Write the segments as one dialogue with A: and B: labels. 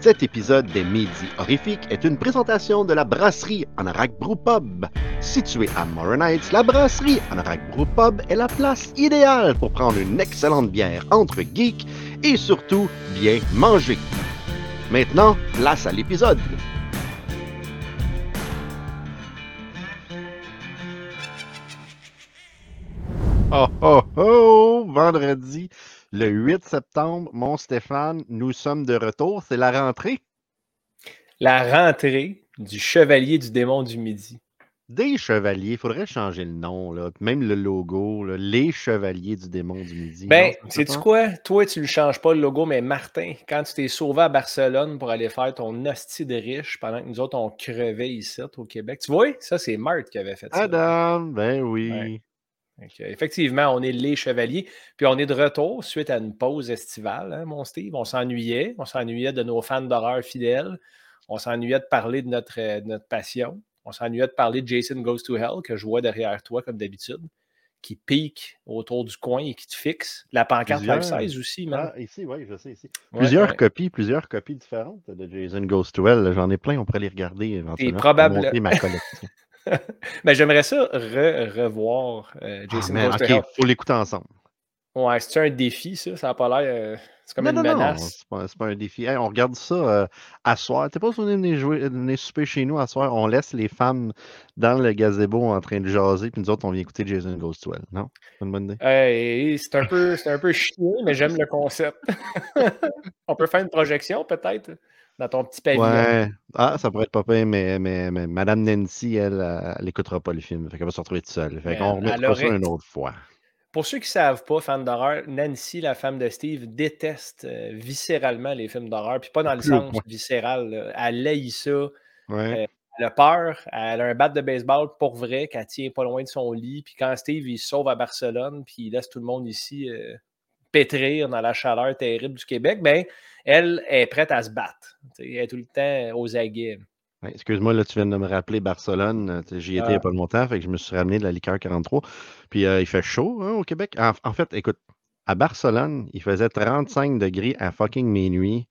A: Cet épisode des Midi Horrifiques est une présentation de la brasserie Anorak Brew Pub. Située à Morin Heights, la brasserie Anorak Brew Pub est la place idéale pour prendre une excellente bière entre geeks et surtout bien manger. Maintenant, place à l'épisode. Oh oh oh! Vendredi, le 8 septembre, mon Stéphane, nous sommes de retour. C'est la rentrée.
B: La rentrée du Chevalier du Démon du Midi.
A: Des Chevaliers, il faudrait changer le nom, là. même le logo, là. les Chevaliers du Démon du Midi.
B: Ben, sais-tu quoi? Toi, tu ne le changes pas le logo, mais Martin, quand tu t'es sauvé à Barcelone pour aller faire ton hostie de riche pendant que nous autres, on crevait ici, au Québec, tu vois, ça, c'est Marthe qui avait fait ça.
A: Adam, ben oui.
B: Effectivement, on est les chevaliers. Puis on est de retour suite à une pause estivale, hein, mon Steve. On s'ennuyait. On s'ennuyait de nos fans d'horreur fidèles. On s'ennuyait de parler de notre, euh, de notre passion. On s'ennuyait de parler de Jason Goes to Hell, que je vois derrière toi, comme d'habitude, qui pique autour du coin et qui te fixe. La pancarte Live 16 aussi,
A: même. Ah, ici, oui, je sais, ici. plusieurs copies, plusieurs copies différentes de Jason Goes to Hell. J'en ai plein, on pourrait les regarder éventuellement.
B: Et ma collection. Mais j'aimerais ça revoir euh, ah, Jason Hell.
A: Il faut l'écouter ensemble.
B: Ouais, c'est un défi, ça. Ça n'a pas l'air. Euh, c'est comme une menace.
A: Non, c'est pas, un défi. on regarde ça euh, à soir. T'es pas supposé venir, jouer, venir souper chez nous à soir. On laisse les femmes dans le gazebo en train de jaser, puis nous autres, on vient écouter Jason Hell. Non? C'est une bonne
B: idée? c'est un peu, c'est un peu chiant, mais j'aime le concept. on peut faire une projection, peut-être, dans ton petit pavillon.
A: Ouais. Ah, ça pourrait être pas pire, mais, mais, mais Madame Nancy, elle, elle, n'écoutera pas le film. Fait qu'elle va se retrouver toute seule. Fait qu'on remettra ça une autre fois.
B: Pour ceux qui ne savent pas, fan d'horreur, Nancy, la femme de Steve, déteste euh, viscéralement les films d'horreur. Puis pas dans le sens viscéral. Elle laïe ça. Euh, elle a peur. Elle a un bat de baseball pour vrai qu'elle tient pas loin de son lit. Puis quand Steve il sauve à Barcelone, puis il laisse tout le monde ici euh, pétrir dans la chaleur terrible du Québec, ben, elle est prête à se battre. elle est tout le temps aux aguets.
A: Excuse-moi, là, tu viens de me rappeler Barcelone. J'y étais il n'y a ah. pas longtemps, fait que je me suis ramené de la liqueur 43. Puis euh, il fait chaud hein, au Québec. En, fait, écoute, à Barcelone, il faisait 35 degrés à fucking minuit.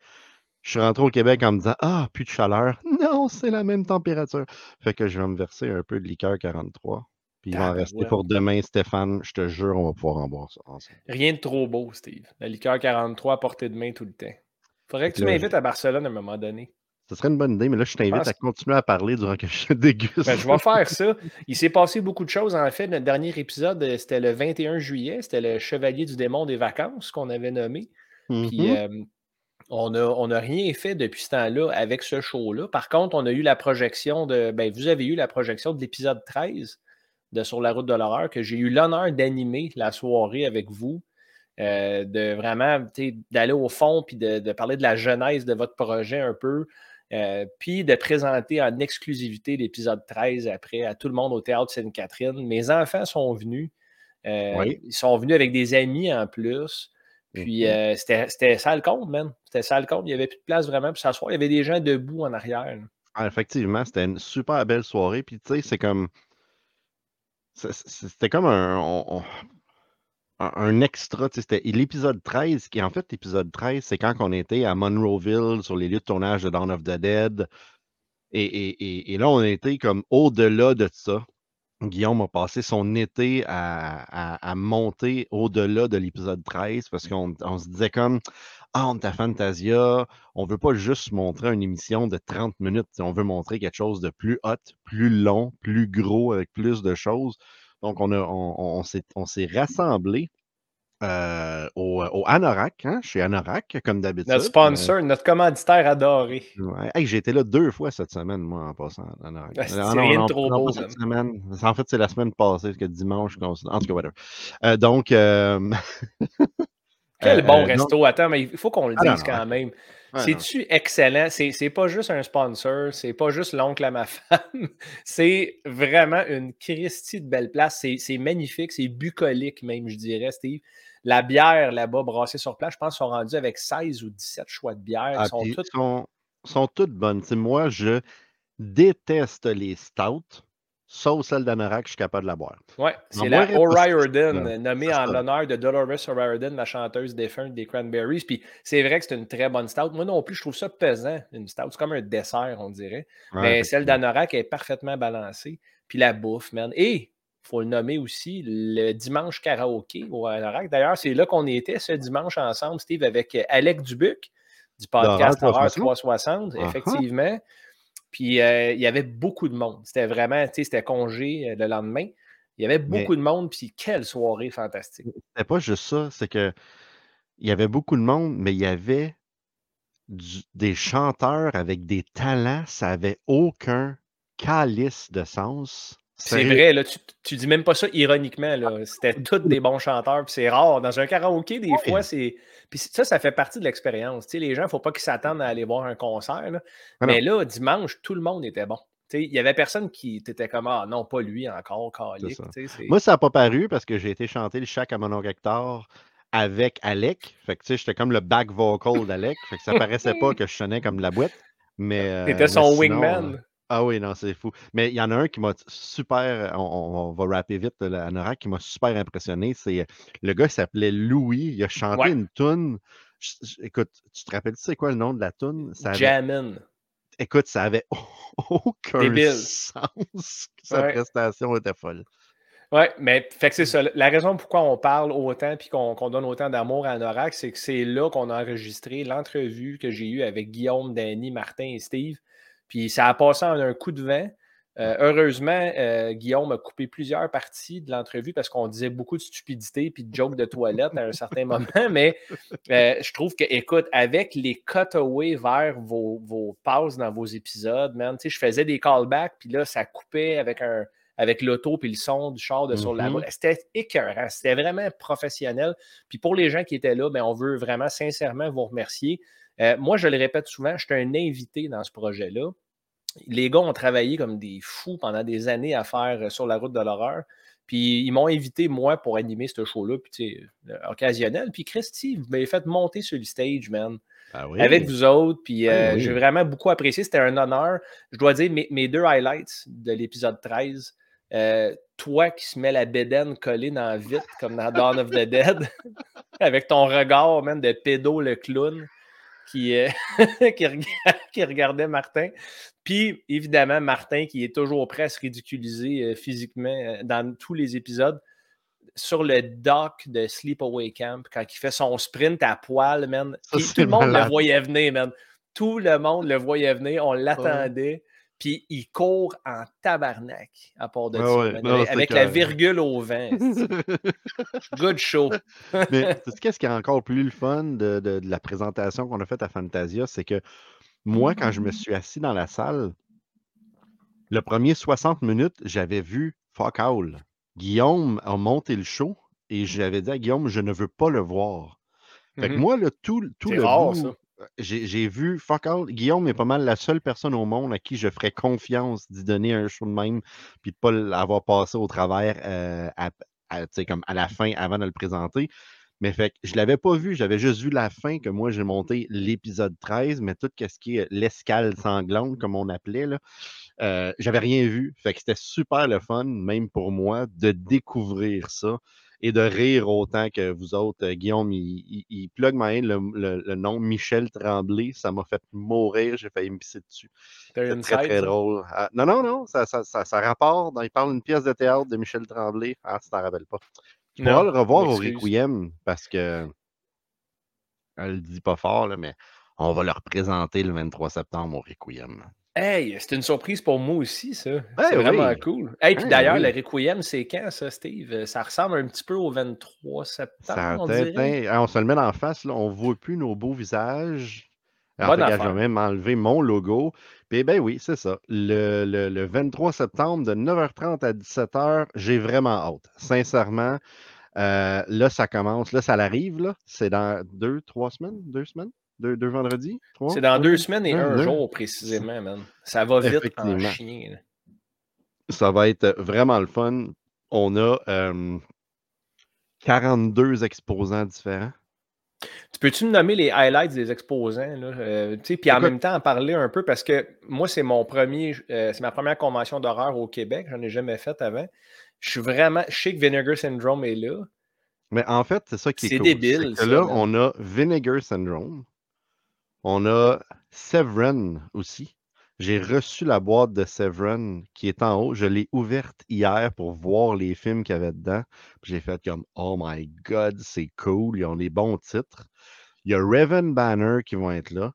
A: Je suis rentré au Québec en me disant Ah, plus de chaleur. Non, c'est la même température. Fait que je vais me verser un peu de liqueur 43. Puis il va en rester pour demain, Stéphane. Je te jure, on va pouvoir en boire ça ensemble.
B: Rien de trop beau, Steve. La liqueur 43 à portée de main tout le temps. Faudrait que tu m'invites à Barcelone à un moment donné.
A: Ce serait une bonne idée, mais là, je t'invite à continuer à parler durant que je déguste.
B: Ben, je vais faire ça. Il s'est passé beaucoup de choses. En fait, notre dernier épisode, euh, c'était le 21 juillet. C'était le Chevalier du démon des vacances qu'on avait nommé. Puis, mm-hmm. euh, on n'a on a rien fait depuis ce temps-là avec ce show-là. Par contre, on a eu la projection de. Ben, vous avez eu la projection de l'épisode 13 de Sur la route de l'horreur que j'ai eu l'honneur d'animer la soirée avec vous. Euh, de vraiment d'aller au fond puis de, de, parler de la genèse de votre projet un peu, euh, puis de présenter en exclusivité l'épisode 13 après à tout le monde au Théâtre Sainte-Catherine. Mes enfants sont venus. Euh, ils sont venus avec des amis en plus. Puis euh, c'était ça le compte, man. C'était ça le compte. Il n'y avait plus de place vraiment pour s'asseoir. Il y avait des gens debout en arrière.
A: Ah, effectivement, c'était une super belle soirée. Puis tu sais, c'est comme. C'était comme un extra, c'était l'épisode 13, qui en fait, l'épisode 13, c'est quand on était à Monroeville sur les lieux de tournage de Dawn of the Dead. Et, là, on était comme au-delà de ça. Guillaume a passé son été à, monter au-delà de l'épisode 13 parce qu'on se disait comme À Fantasia, on veut pas juste montrer une émission de 30 minutes, on veut montrer quelque chose de plus hot, plus long, plus gros, avec plus de choses. Donc, on, a, on, on, s'est rassemblés euh, au, au, Anorak, hein, chez Anorak, comme d'habitude.
B: Notre sponsor, notre commanditaire adoré.
A: Ouais. j'ai été là deux fois cette semaine, moi, en passant à Anorak.
B: Ah, c'est rien de trop beau. Cette
A: semaine. En fait, c'est la semaine passée, que dimanche. En tout cas, whatever. Euh, donc. Euh...
B: Quel bon euh, resto. Attends, mais il faut qu'on le ah, dise quand même. C'est-tu excellent? C'est pas juste un sponsor, c'est pas juste l'oncle à ma femme. c'est vraiment une Christie de belle place. C'est magnifique, c'est bucolique même, je dirais, Steve. La bière là-bas brassée sur place, je pense qu'ils sont rendus avec 16 ou 17 choix de bière.
A: Ah, sont, toutes... sont, toutes bonnes. moi, je déteste les stouts. Sauf celle d'Anorak, je suis capable de la boire.
B: Ouais, c'est la O'Riordan, nommée en l'honneur de Dolores O'Riordan, la chanteuse défunte des Cranberries. Puis c'est vrai que c'est une très bonne stout. Moi non plus, je trouve ça pesant, une stout. C'est comme un dessert, on dirait. Mais celle d'Anorak est parfaitement balancée. Puis la bouffe, man. Et il faut le nommer aussi, le dimanche karaoké au Anorak. D'ailleurs, c'est là qu'on était ce dimanche ensemble, Steve, avec Alec Dubuc du podcast Horreur 360, uh-huh. effectivement. Puis euh, il y avait beaucoup de monde. C'était vraiment, tu sais, c'était congé euh, le lendemain. Il y avait beaucoup de monde, puis quelle soirée fantastique.
A: C'était pas juste ça, c'est que il y avait beaucoup de monde, mais il y avait des chanteurs avec des talents, ça avait aucun calice de sens.
B: C'est vrai, là, tu, tu, dis même pas ça ironiquement. C'était tous des bons chanteurs, puis c'est rare. Dans un karaoké, des fois, c'est. Puis ça, ça fait partie de l'expérience. Les gens, il ne faut pas qu'ils s'attendent à aller voir un concert. Ah Mais là, dimanche, tout le monde était bon. Il n'y avait personne qui était comme Ah non, pas lui encore,
A: Moi, ça n'a pas paru parce que j'ai été chanter le chac à mon avec Alec. Fait que j'étais comme le back vocal d'Alec. Fait que ça paraissait pas que je sonnais comme la boîte. Mais.
B: T'étais son wingman.
A: Ah oui, non, c'est fou. Mais il y en a un qui m'a super. On, va rapper vite, Anorak, qui m'a super impressionné. C'est le gars s'appelait Louis. Il a chanté une tune. Écoute, tu te rappelles, c'est quoi le nom de la tune?
B: Jammin.
A: Écoute, ça avait aucun sens. Sa prestation était folle.
B: Oui, mais fait que c'est ça. La raison pourquoi on parle autant et qu'on donne autant d'amour à Anorak, c'est que c'est là qu'on a enregistré l'entrevue que j'ai eue avec Guillaume, Danny, Martin et Steve. Puis ça a passé en un coup de vent. Euh, heureusement, euh, Guillaume a coupé plusieurs parties de l'entrevue parce qu'on disait beaucoup de stupidité puis de jokes de toilette à un certain moment. Mais euh, je trouve que, écoute, avec les cutaways vers vos, vos pauses dans vos épisodes, man, je faisais des callbacks puis là, ça coupait avec un avec l'auto puis le son du char de sur la mm-hmm. route. C'était écœurant. C'était vraiment professionnel. Puis pour les gens qui étaient là, ben, on veut vraiment sincèrement vous remercier. Euh, moi, je le répète souvent, je suis un invité dans ce projet-là. Les gars ont travaillé comme des fous pendant des années à faire euh, sur la route de l'horreur. Puis ils m'ont invité, moi, pour animer ce show-là, puis euh, occasionnel. Puis Christy, vous m'avez fait monter sur le stage, man. Ah avec vous autres. Puis ah j'ai vraiment beaucoup apprécié. C'était un honneur. Je dois dire, mes, deux highlights de l'épisode 13, toi qui se mets la bédaine collée dans la vitre, comme dans Dawn of the Dead, avec ton regard, même de pédo le clown qui, euh, qui, regardait Martin. Puis, évidemment, Martin qui est toujours prêt à se ridiculiser euh, physiquement euh, dans tous les épisodes. Sur le dock de Sleepaway Camp, quand il fait son sprint à poil, man. tout le monde le voyait venir, man. Tout le monde le voyait venir. On l'attendait. Puis il court en tabarnak à part de ça, avec la virgule au vent. Good show.
A: Mais qu'est-ce qui est encore plus le fun de, la présentation qu'on a faite à Fantasia, c'est que moi, quand je me suis assis dans la salle, le premier 60 minutes, j'avais vu Fuck All. Guillaume a monté le show et j'avais dit à Guillaume, je ne veux pas le voir. Fait que mm-hmm. moi, le, tout, tout le
B: rare, ça
A: j'ai vu, fuck all, Guillaume est pas mal la seule personne au monde à qui je ferais confiance d'y donner un show de même, puis de pas l'avoir passé au travers euh, à, comme à la fin avant de le présenter. Mais fait je l'avais pas vu, j'avais juste vu la fin que moi j'ai monté l'épisode 13, mais tout ce qui est l'escale sanglante, comme on appelait, là, euh, j'avais rien vu. Fait que c'était super le fun, même pour moi, de découvrir ça et de rire autant que vous autres. Euh, Guillaume, il, il, plug le, nom Michel Tremblay. Ça m'a fait mourir. J'ai failli me pisser dessus. C'est très, très drôle. Ah, non, non, non. Ça, ça, ça, rapporte. Il parle d'une pièce de théâtre de Michel Tremblay. Ah, tu t'en rappelles pas. Tu pourras le revoir au Requiem parce que. Elle le dit pas fort, là, mais on va le représenter le 23 septembre au Requiem.
B: Hey, c'est une surprise pour moi aussi, ça. c'est vraiment cool. Hey, puis d'ailleurs, le Requiem, c'est quand, ça, Steve? Ça ressemble un petit peu au 23 septembre, on dirait.
A: on se le met en face, là. on ne voit plus nos beaux visages. En fait, je vais même enlever mon logo. Puis, ben oui, c'est ça. Le, le, 23 septembre, de 9h30 à 17h, j'ai vraiment hâte. Sincèrement, euh, là, ça commence. Là, ça l'arrive, là. C'est dans deux, trois semaines, deux semaines? Deux, vendredis?
B: C'est dans deux semaines et un, jour précisément, man. Ça va vite en chien.
A: Ça va être vraiment le fun. On a 42 exposants différents.
B: Tu peux-tu me nommer les highlights des exposants? Là? puis en même temps en parler un peu parce que moi, c'est mon premier, c'est ma première convention d'horreur au Québec. J'en ai jamais fait avant. Je suis vraiment. Je sais que Vinegar Syndrome est là.
A: Mais en fait, c'est ça qui est,
B: C'est débile.
A: Que là, on a Vinegar Syndrome. On a Severin aussi. J'ai reçu la boîte de Severin qui est en haut. Je l'ai ouverte hier pour voir les films qu'il y avait dedans. J'ai fait comme Oh my God, c'est cool. Ils ont des bons titres. Il y a Raven Banner qui vont être là.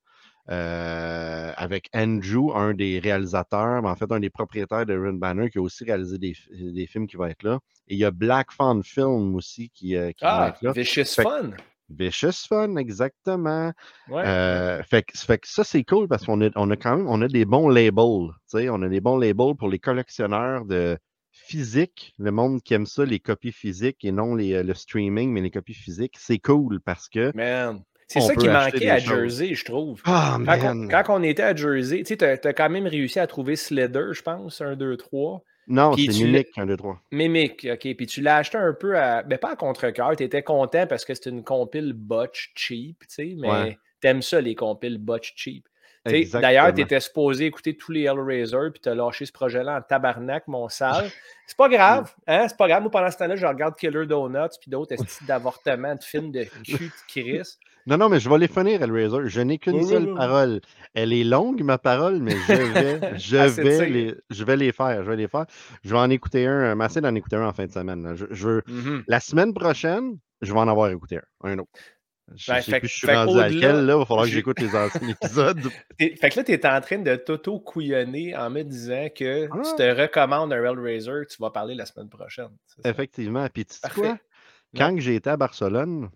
A: Euh, avec Andrew, un des réalisateurs, mais en fait un des propriétaires de Raven Banner, qui a aussi réalisé des, films qui vont être là. Et il y a Black Fun Film aussi qui, euh, qui
B: ah,
A: être là.
B: Vicious Fun.
A: Vicious Fun, exactement. Euh, fait, que, ça, c'est cool parce qu'on a, on a quand même on a des bons labels. On a des bons labels pour les collectionneurs de physique, le monde qui aime ça, les copies physiques et non les, le streaming, mais les copies physiques. C'est cool parce que.
B: Man. C'est ça qui manquait à Jersey, je trouve.
A: Ah,
B: quand, on, était à Jersey, tu sais, as, quand même réussi à trouver Slither, je pense, 1, 2, 3.
A: Non, c'est Mimic, 1, 2, 3.
B: Mimic, OK. Puis tu l'as acheté un peu à. Ben, pas à contre-cœur. Tu étais content parce que c'était une compile botch cheap, tu sais, mais t'aimes ça, les compiles botch cheap. D'ailleurs, tu étais supposé écouter tous les Hellraiser, puis tu as lâché ce projet-là en tabarnak, mon sale. C'est pas grave, hein? C'est pas grave. Moi, pendant ce temps-là, je regarde Killer Donuts, puis d'autres d'avortement, de films de cul de Chris.
A: Non, non, mais je vais les finir, Hellraiser. Je n'ai qu'une seule parole. Elle est longue, ma parole, mais je vais, je vais, les, je vais les faire. Je vais les faire. Je vais en écouter un, m'asser d'en écouter un en fin de semaine. Je, mm-hmm. La semaine prochaine, je vais en avoir écouté un, un autre. Je ben, sais plus, je suis rendu à là. Il va falloir que j'écoute les anciens épisodes.
B: fait que là, tu es en train de t'auto-couillonner en me disant que ah. tu te recommandes un Hellraiser, tu vas parler la semaine prochaine.
A: Effectivement. Puis tu sais quoi? Quand j'ai été à Barcelone,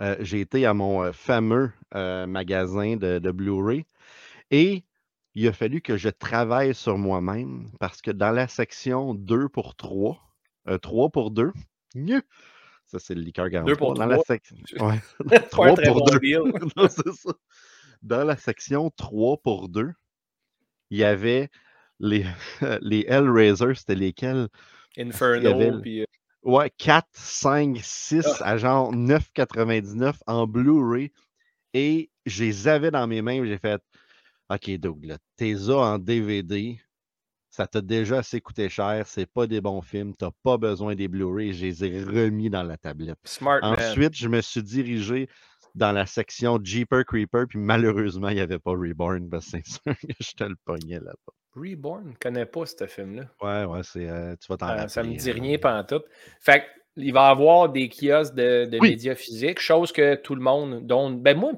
A: euh, j'ai été à mon euh, fameux euh, magasin de, Blu-ray et il a fallu que je travaille sur moi-même parce que dans la section 2 pour 3, 3 pour 2, ça c'est le liqueur 2 pour dans 3. La section... 3 pour 2. ça. Dans la section 3 pour 2, il y avait les, les Hellraiser, c'était lesquels?
B: Inferno, puis
A: Ouais, 4, 5, 6 à genre 9,99 en Blu-ray. Et je les avais dans mes mains. J'ai fait OK, Doug, là, t'es en DVD. Ça t'a déjà assez coûté cher. C'est pas des bons films. T'as pas besoin des Blu-ray. Je les ai remis dans la tablette.
B: Smart,
A: Ensuite, je me suis dirigé dans la section Jeeper Creeper. Puis malheureusement, il n'y avait pas Reborn. Que c'est sûr que je te le pognais là-bas.
B: Reborn, je connais pas ce film-là.
A: Ouais, ouais, c'est. Euh, tu vas t'en
B: euh, Ça me dit rien pendant tout. Fait il va y avoir des kiosques de, médias physiques, chose que tout le monde. Dont, ben moi,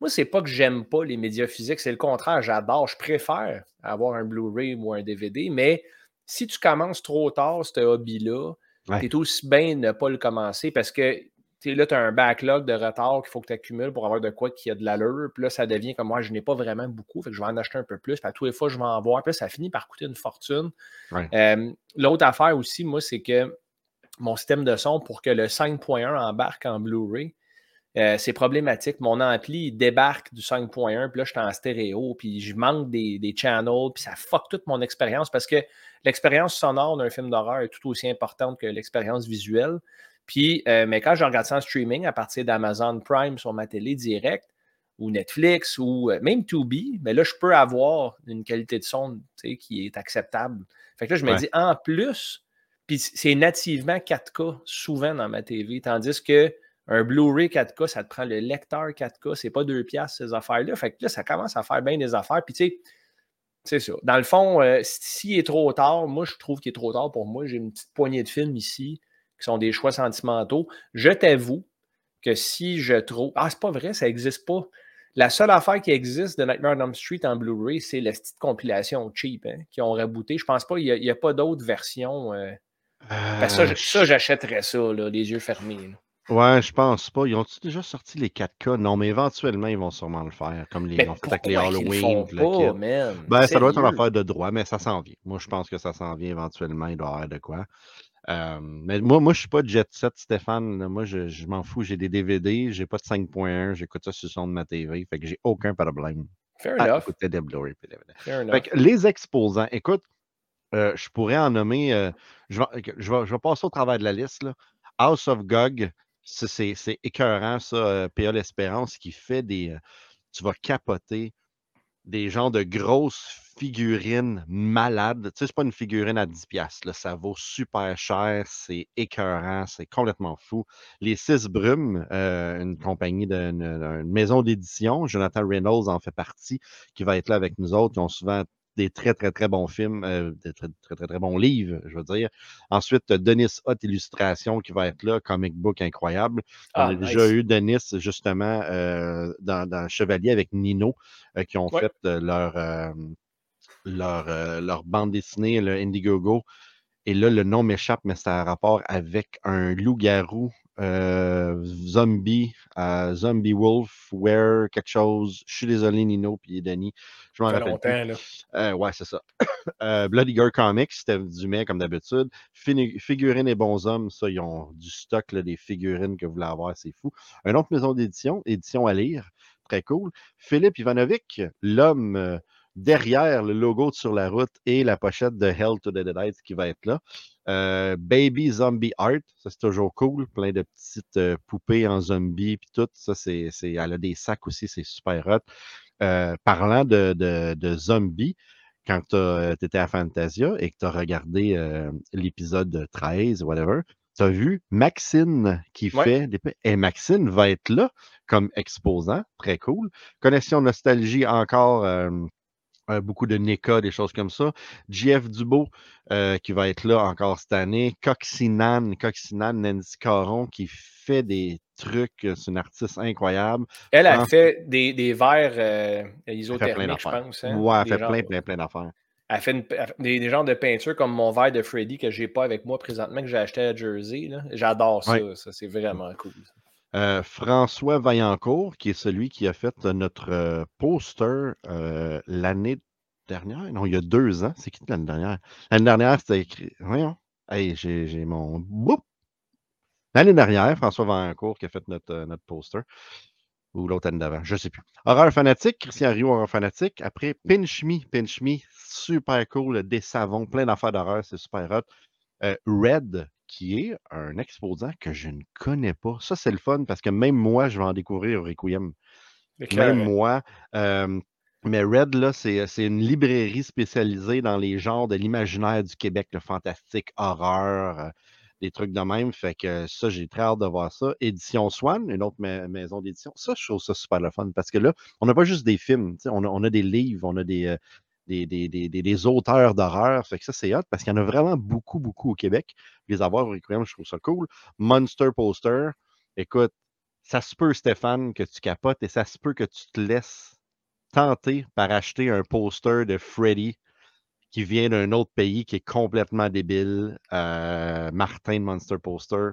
B: moi c'est pas que j'aime pas les médias physiques, c'est le contraire, j'adore. Je préfère avoir un Blu-ray ou un DVD, mais si tu commences trop tard, ce hobby-là, tu es aussi bien de ne pas le commencer parce que là, tu as un backlog de retard qu'il faut que tu accumules pour avoir de quoi qui a de l'allure. Puis là, ça devient comme moi, je n'ai pas vraiment beaucoup, fait que je vais en acheter un peu plus. Puis à tous les fois, je vais en voir. Puis là, ça finit par coûter une fortune. Euh, l'autre affaire aussi, moi, c'est que mon système de son, pour que le 5.1 embarque en Blu-ray, euh, c'est problématique. Mon ampli il débarque du 5.1, puis là, je suis en stéréo, puis je manque des, des channels, puis ça fuck toute mon expérience parce que l'expérience sonore d'un film d'horreur est tout aussi importante que l'expérience visuelle. Puis, euh, mais quand je regarde ça en streaming à partir d'Amazon Prime sur ma télé direct, ou Netflix, ou euh, même Tubi, mais là, je peux avoir une qualité de son qui est acceptable. Fait que là, je me dis, en plus, puis c'est nativement 4K souvent dans ma TV, tandis que un Blu-ray 4K, ça te prend le lecteur 4K, c'est pas deux piastres, ces affaires-là. Fait que là, ça commence à faire bien des affaires. Puis tu sais, c'est ça. Dans le fond, euh, s'il est trop tard, moi, je trouve qu'il est trop tard pour moi. J'ai une petite poignée de films ici qui sont des choix sentimentaux. Je t'avoue que si je trouve. Ah, c'est pas vrai, ça n'existe pas. La seule affaire qui existe de Nightmare on Elm Street en Blu-ray, c'est la petite compilation cheap hein, qui ont rebooté. Je pense pas qu'il n'y a, pas d'autres versions. Euh... ça, euh, j'achèterais ça, les yeux fermés.
A: Ouais, je pense pas. Ils ont déjà sorti les 4K? Non, mais éventuellement, ils vont sûrement le faire, comme les, ont fait avec les Halloween. ben, ça doit être une affaire de droit, mais ça s'en vient. Moi, je pense que ça s'en vient éventuellement. Il doit y avoir de quoi mais moi, moi, je suis pas Jet Set, Stéphane. Moi, je, m'en fous. J'ai des DVD, j'ai pas de 5.1, j'écoute ça sur le son de ma TV. Fait que j'ai aucun problème.
B: Fair enough.
A: les exposants, écoute, euh, je pourrais en nommer. Euh, je, vais, je, vais, passer au travers de la liste. Là. House of Gog, C'est écœurant, ça, P.A. L'Espérance, qui fait des. Tu vas capoter des genres de grosses figurines malades. Tu sais, c'est pas une figurine à 10$. Là. Ça vaut super cher, c'est écœurant, c'est complètement fou. Les Six Brumes, euh, une compagnie d'une maison d'édition, Jonathan Reynolds en fait partie, qui va être là avec nous autres. Ils ont souvent des très, très, très bons films, euh, des très, très, très, très, bons livres, je veux dire. Ensuite, Denis Hot Illustration qui va être là, comic book incroyable. On a ah, déjà eu Denis, justement, euh, dans, Chevalier avec Nino, euh, qui ont fait leur, leur, leur bande dessinée, le Indiegogo. Et là, le nom m'échappe, mais c'est un rapport avec un loup-garou euh, zombie, euh, Zombie Wolf, Where, quelque chose. Je suis désolé, Nino puis Denis. Je m'en rappelle. Longtemps, euh, ouais, c'est ça. Bloody Girl Comics, c'était du mai comme d'habitude. Figurines et bons hommes, ça, ils ont du stock là, des figurines que vous voulez avoir, c'est fou. Une autre maison d'édition, édition à lire, très cool. Philippe Ivanovic, l'homme derrière le logo de Sur la route et la pochette de Hell to the Dead qui va être là. Euh, Baby Zombie Art, ça c'est toujours cool. Plein de petites euh, poupées en zombie puis tout. Ça, c'est, elle a des sacs aussi, c'est super hot. Euh, parlant de, de, zombies, quand tu étais à Fantasia et que tu as regardé l'épisode 13, whatever, tu as vu Maxine qui fait des. Et Maxine va être là comme exposant, très cool. Connexion Nostalgie encore euh, beaucoup de NECA, des choses comme ça. JF Dubo, euh, qui va être là encore cette année. Coxinan, Coxinan, Nancy Caron, qui fait des trucs. C'est une artiste incroyable.
B: Elle a fait des, des verres euh, isothermiques, je pense. Hein?
A: Ouais, elle fait plein, plein, plein d'affaires.
B: Elle fait des, genres de peinture comme mon verre de Freddy que j'ai pas avec moi présentement, que j'ai acheté à Jersey. J'adore ça. Ça, c'est vraiment cool.
A: Euh, François Vaillancourt, qui est celui qui a fait notre euh, poster euh, l'année dernière. Non, il y a deux ans. C'est qui l'année dernière? L'année dernière, c'était écrit. Voyons. Hey, j'ai mon. L'année dernière, François Vaillancourt qui a fait notre, notre poster. Ou l'autre année d'avant, je ne sais plus. Horreur fanatique, Christian Rio, horreur fanatique. Après, Pinch Me, Pinch Me, super cool, des savons, plein d'affaires d'horreur, c'est super hot. Red, qui est un exposant que je ne connais pas. Ça, c'est le fun parce que même moi, je vais en découvrir au Requiem. Même moi. mais Red, là, c'est une librairie spécialisée dans les genres de l'imaginaire du Québec, le fantastique, horreur, euh, des trucs de même. Fait que ça, j'ai très hâte de voir ça. Édition Swan, une autre maison d'édition. Ça, je trouve ça super le fun parce que là, on n'a pas juste des films, on a, on a, des livres, on a des, euh, des, des, auteurs d'horreur. Fait que ça, c'est hot parce qu'il y en a vraiment beaucoup, beaucoup au Québec. Les avoir au Requiem, je trouve ça cool. Monster Poster, écoute, ça se peut, Stéphane, que tu capotes et ça se peut que tu te laisses tenter par acheter un poster de Freddy qui vient d'un autre pays qui est complètement débile. Euh, Martin Monster Poster,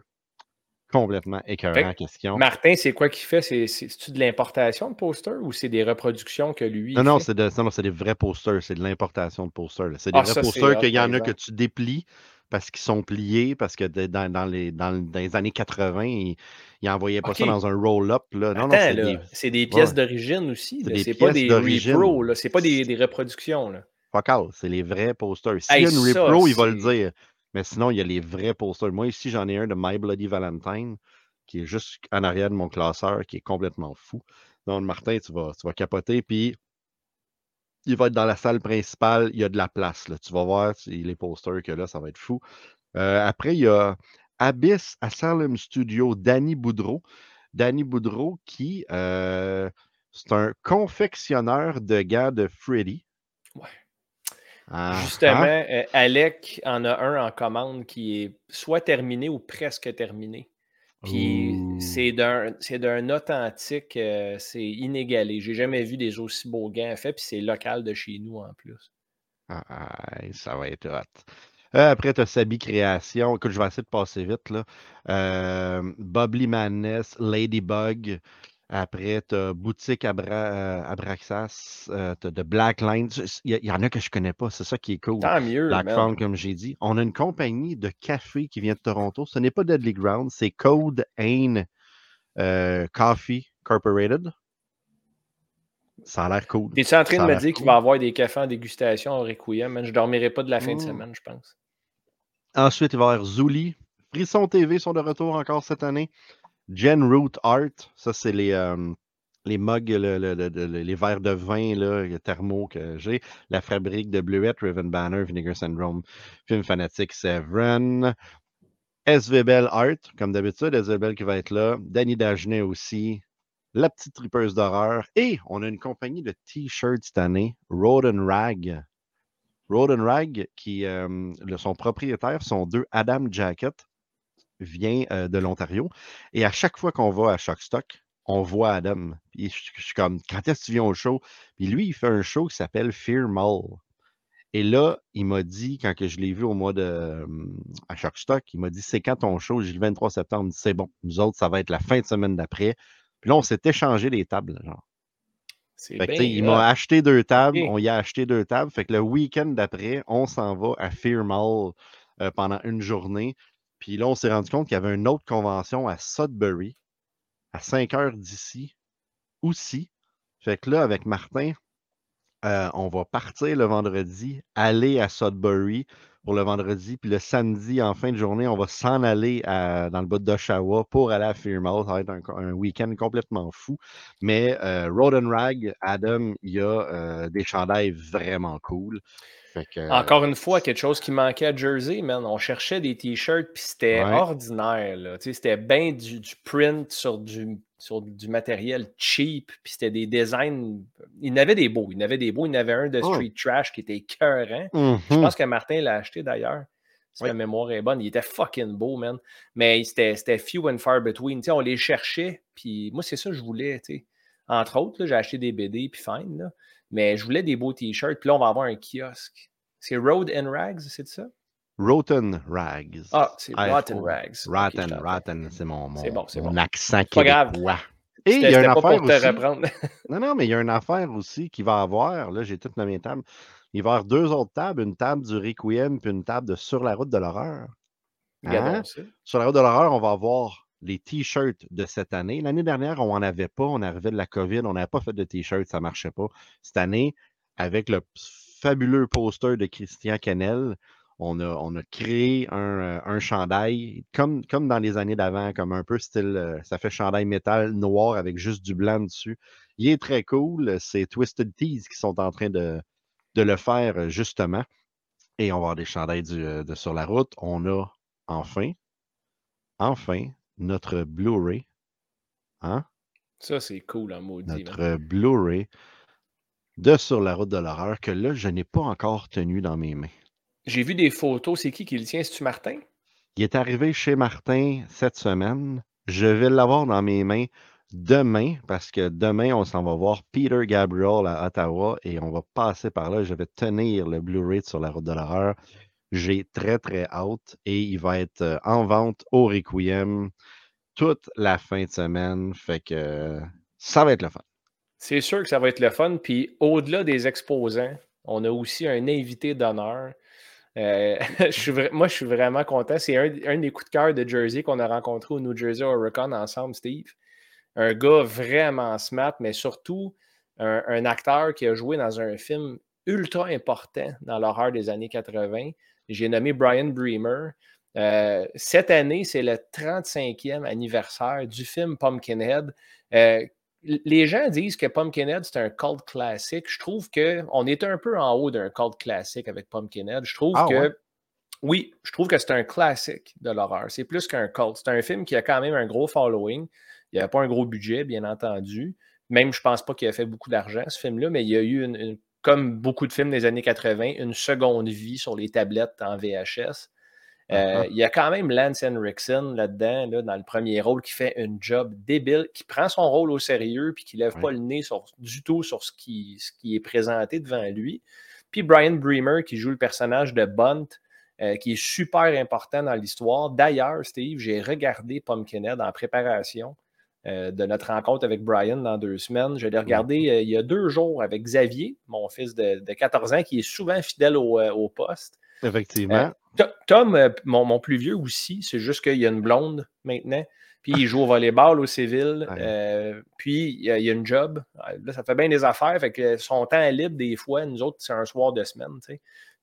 A: complètement écœurant question.
B: Martin, c'est quoi qu'il fait? C'est-tu de l'importation de posters ou c'est des reproductions que lui.
A: Non, non, c'est des vrais posters. C'est de l'importation de posters. C'est des ah, vrais posters qu'il y en a que tu déplies parce qu'ils sont pliés, parce que dans, les, dans, les, années 80, il n'envoyait pas ça dans un roll-up. Non,
B: non, c'est des... pièces d'origine aussi. C'est pas des repro, c'est pas des, des reproductions. Là.
A: c'est les vrais posters. S'il y a une repro, il va le dire. Mais sinon, il y a les vrais posters. Moi, ici, j'en ai un de My Bloody Valentine qui est juste en arrière de mon classeur, qui est complètement fou. Donc, Martin, tu vas, tu vas capoter. Puis, il va être dans la salle principale. Il y a de la place. Là. Tu vas voir les posters que là, ça va être fou. Euh, après, il y a Abyss Asylum Studio, Danny Boudreau. Danny Boudreau, qui euh, c'est un confectionneur de gars de Freddy.
B: Ouais. Ah, Justement, ah. Euh, Alec en a un en commande qui est soit terminé ou presque terminé. Puis c'est d'un authentique, euh, c'est inégalé. J'ai jamais vu des aussi beaux gants faits, puis c'est local de chez nous en plus.
A: Ah, ça va être hot. Euh, après, tu as Sabi Création. Écoute, je vais essayer de passer vite. Là. Euh, Madness, Ladybug, après, tu as Boutique Abra, euh, Abraxas, euh, tu as de Black Lines. Il y, en a que je connais pas, c'est ça qui est cool.
B: Tant mieux.
A: Black Phone, comme j'ai dit. On a une compagnie de café qui vient de Toronto. Ce n'est pas Deadly Ground, c'est Code Ain euh, Coffee Corporated. Ça a l'air cool.
B: Es-tu en train de me dire qu'il va y avoir des cafés en dégustation au Requiem? Je ne dormirai pas de la fin de mmh. semaine, je pense.
A: Ensuite, il va y avoir Zuli. Frisson TV sont de retour encore cette année. Gen Root Art, ça, c'est les, euh, les mugs, les verres de vin là, thermo que j'ai. La fabrique de Bleuette, Riven Banner, Vinegar Syndrome, Film Fanatique Severin. SVBL Art, comme d'habitude, SVBL qui va être là. Danny Dagenet aussi. La petite tripeuse d'horreur. Et on a une compagnie de t-shirts cette année, Road and Rag. Road and Rag, qui, euh, son propriétaire, sont deux Adam Jacket, vient euh, de l'Ontario. Et à chaque fois qu'on va à Shockstock, on voit Adam. Puis je, suis comme, quand est-ce que tu viens au show? Puis lui, il fait un show qui s'appelle Fear Mall. Et là, il m'a dit, quand que je l'ai vu au mois de. à Shockstock, il m'a dit c'est quand ton show? J'ai le 23 septembre. C'est bon. Nous autres, ça va être la fin de semaine d'après. Puis là, on s'est échangé des tables. Genre. il m'a acheté deux tables, on y a acheté deux tables. Fait que le week-end d'après, on s'en va à Fear Mall euh, pendant une journée. Puis là, on s'est rendu compte qu'il y avait une autre convention à Sudbury, à 5 heures d'ici aussi. Fait que là, avec Martin, euh, on va partir le vendredi, aller à Sudbury pour le vendredi, puis le samedi, en fin de journée, on va s'en aller dans le bout d'Oshawa pour aller à Fearmouth. Ça va être un, week-end complètement fou. Mais euh, and Rag, Adam, il y a euh, des chandails vraiment cool.
B: Encore une fois, quelque chose qui manquait à Jersey, man. On cherchait des t-shirts, puis c'était ordinaire. C'était bien du, print sur du, sur du matériel cheap, puis c'était des designs. Il y avait des beaux. Il y avait des beaux. Il y en avait un de Street Trash qui était écœurant. Je mm-hmm. pense que Martin l'a acheté d'ailleurs. Si la mémoire est bonne. Il était fucking beau, man. Mais c'était few and far between. on les cherchait, puis moi, c'est ça que je voulais. Entre autres, j'ai acheté des BD, puis fine. Là. Mais je voulais des beaux t-shirts. Puis là, on va avoir un kiosque. C'est Road and Rags, c'est ça?
A: Rotten Rags.
B: Ah, c'est Rotten Rags.
A: Rotten, Rotten, c'est mon, mon,
B: bon,
A: mon accent québécois. Et il y a une affaire aussi. non, non, mais il y a une affaire aussi qui va avoir. Là, j'ai toutes mes tables. Il va y avoir deux autres tables, une table du Requiem puis une table de Sur la route de l'horreur. Hein? Sur la route de l'horreur, on va avoir les t-shirts de cette année. L'année dernière, on n'en avait pas. On arrivait de la COVID. On n'avait pas fait de t-shirts. Ça ne marchait pas. Cette année, avec le fabuleux poster de Christian Canel, on a, on créé un, euh, un, chandail, comme, dans les années d'avant, comme un peu style, euh, ça fait chandail métal noir avec juste du blanc dessus. Il est très cool. C'est Twisted Tees qui sont en train de, de le faire, euh, justement. Et on va avoir des chandails de sur la route. On a enfin, enfin, notre Blu-ray. Hein?
B: Ça, c'est cool, en maudit.
A: Notre Blu-ray de Sur la route de l'horreur que là, je n'ai pas encore tenu dans mes mains.
B: J'ai vu des photos. C'est qui qui le tient? C'est-tu Martin?
A: Il est arrivé chez Martin cette semaine. Je vais l'avoir dans mes mains demain parce que demain, on s'en va voir Peter Gabriel à Ottawa et on va passer par là. Je vais tenir le Blu-ray sur la route de l'horreur. J'ai très, très hâte et il va être euh, en vente au Requiem toute la fin de semaine. Fait que ça va être le fun.
B: C'est sûr que ça va être le fun. Puis au-delà des exposants, on a aussi un invité d'honneur. Euh, moi, je suis vraiment content. C'est un, des coups de cœur de Jersey qu'on a rencontré au New Jersey Oricon ensemble, Steve. Un gars vraiment smart, mais surtout un, acteur qui a joué dans un film ultra important dans l'horreur des années 80. J'ai nommé Brian Bremer. Euh, cette année, c'est le 35e anniversaire du film Pumpkinhead. Euh, les gens disent que Pumpkinhead, c'est un cult classique. Je trouve qu'on est un peu en haut d'un cult classique avec Pumpkinhead. Je trouve ah que. Oui, je trouve que c'est un classique de l'horreur. C'est plus qu'un cult. C'est un film qui a quand même un gros following. Il n'y a pas un gros budget, bien entendu. Même, je ne pense pas qu'il a fait beaucoup d'argent, ce film-là, mais il y a eu, une, comme beaucoup de films des années 80, une seconde vie sur les tablettes en VHS. Euh, il y a quand même Lance Henriksen là-dedans, là, dans le premier rôle, qui fait un job débile, qui prend son rôle au sérieux, puis qui ne lève pas le nez du tout sur ce qui, ce qui est présenté devant lui. Puis Brian Bremer, qui joue le personnage de Bunt, euh, qui est super important dans l'histoire. D'ailleurs, Steve, j'ai regardé Pumpkinhead en préparation euh, de notre rencontre avec Brian dans deux semaines. Je l'ai regardé il y a deux jours avec Xavier, mon fils de, 14 ans, qui est souvent fidèle au, au poste.
A: Effectivement.
B: Tom, euh, mon, plus vieux aussi, c'est juste qu'il y a une blonde maintenant. Puis il joue au volleyball au civil. Euh, puis il y, a, une job. Là, ça fait bien des affaires. Fait que son temps est libre, des fois, nous autres, c'est un soir de semaine.